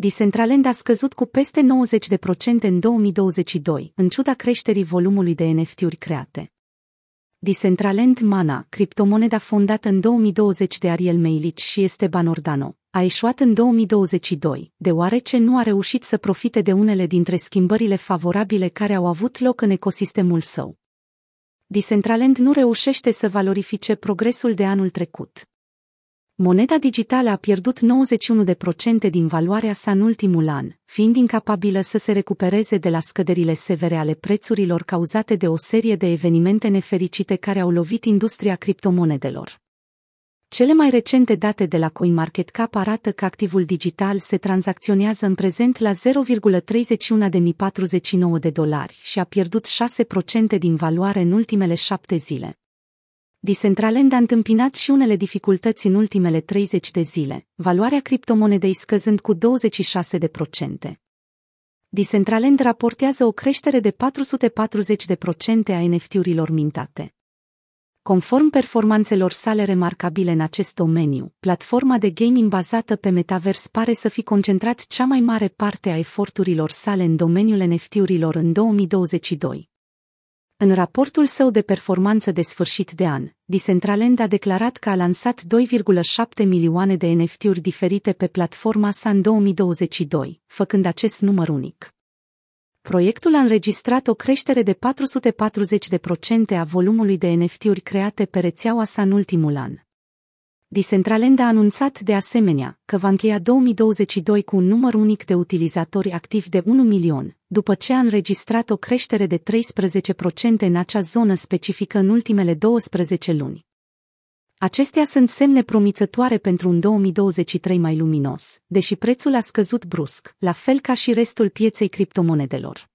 Decentraland a scăzut cu peste 90% în 2022, în ciuda creșterii volumului de NFT-uri create. Decentraland Mana, criptomoneda fondată în 2020 de Ariel Meilici și Esteban Ordano, a eșuat în 2022, deoarece nu a reușit să profite de unele dintre schimbările favorabile care au avut loc în ecosistemul său. Decentraland nu reușește să valorifice progresul de anul trecut. Moneda digitală a pierdut 91% din valoarea sa în ultimul an, fiind incapabilă să se recupereze de la scăderile severe ale prețurilor cauzate de o serie de evenimente nefericite care au lovit industria criptomonedelor. Cele mai recente date de la CoinMarketCap arată că activul digital se tranzacționează în prezent la 0,31.049 de dolari și a pierdut 6% din valoare în ultimele șapte zile. Decentraland a întâmpinat și unele dificultăți în ultimele 30 de zile, valoarea criptomonedei scăzând cu 26%. Decentraland raportează o creștere de 440% a NFT-urilor mintate. Conform performanțelor sale remarcabile în acest domeniu, platforma de gaming bazată pe metavers pare să fi concentrat cea mai mare parte a eforturilor sale în domeniul NFT-urilor în 2022. În raportul său de performanță de sfârșit de an, Decentraland a declarat că a lansat 2,7 milioane de NFT-uri diferite pe platforma sa în 2022, făcând acest număr unic. Proiectul a înregistrat o creștere de 440% a volumului de NFT-uri create pe rețeaua sa în ultimul an. Decentraland a anunțat de asemenea că va încheia 2022 cu un număr unic de utilizatori activi de 1 milion, după ce a înregistrat o creștere de 13% în acea zonă specifică în ultimele 12 luni. Acestea sunt semne promițătoare pentru un 2023 mai luminos, deși prețul a scăzut brusc, la fel ca și restul pieței criptomonedelor.